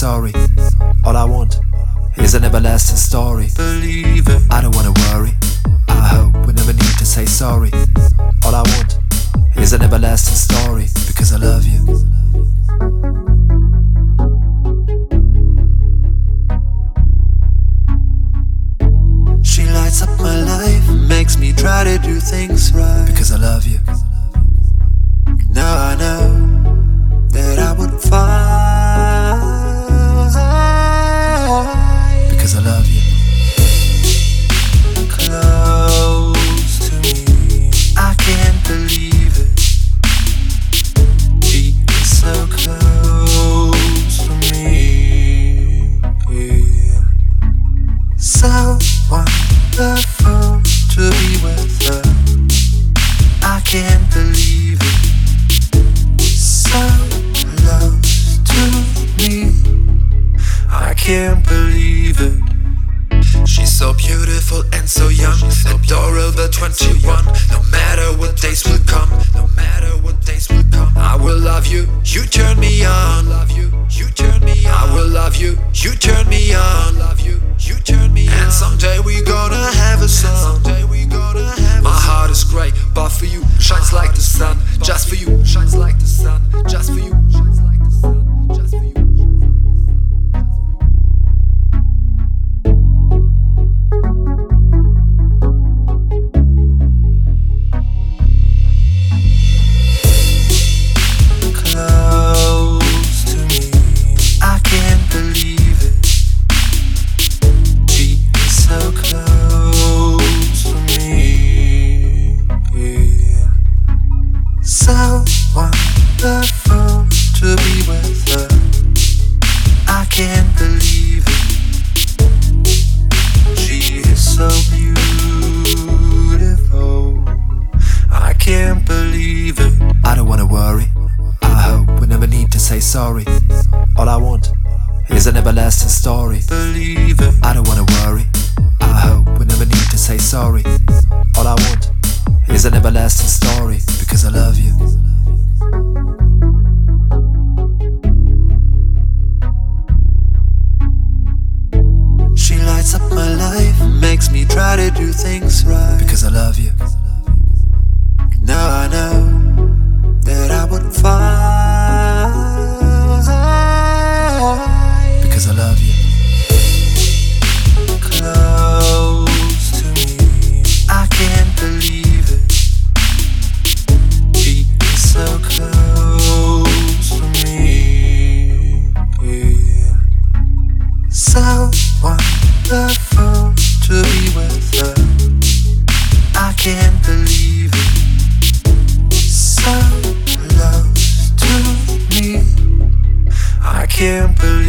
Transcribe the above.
sorry. All I want is an everlasting story. Believe it. I don't wanna worry. I hope we never need to say sorry. All I want is an everlasting story because I love you. She lights up my life, makes me try to do things right. Because I love you. Because I love you. Close to me, I can't believe it. She is so close to me. So wonderful to be with her. I can't beautiful and so young, adorable 21. No matter what days will come, no matter what days will come, I will love you. You turn me on. Love you. You turn me on. I will love you. You turn me So wonderful to be with her. I can't believe it. She is so beautiful. I can't believe it. I don't wanna worry. I hope we never need to say sorry. All I want is an everlasting story. Believe it. I don't wanna worry. I hope we never need to say sorry. All I want is an everlasting story lights up my life, makes me try to do things right. Because I love you. now I know So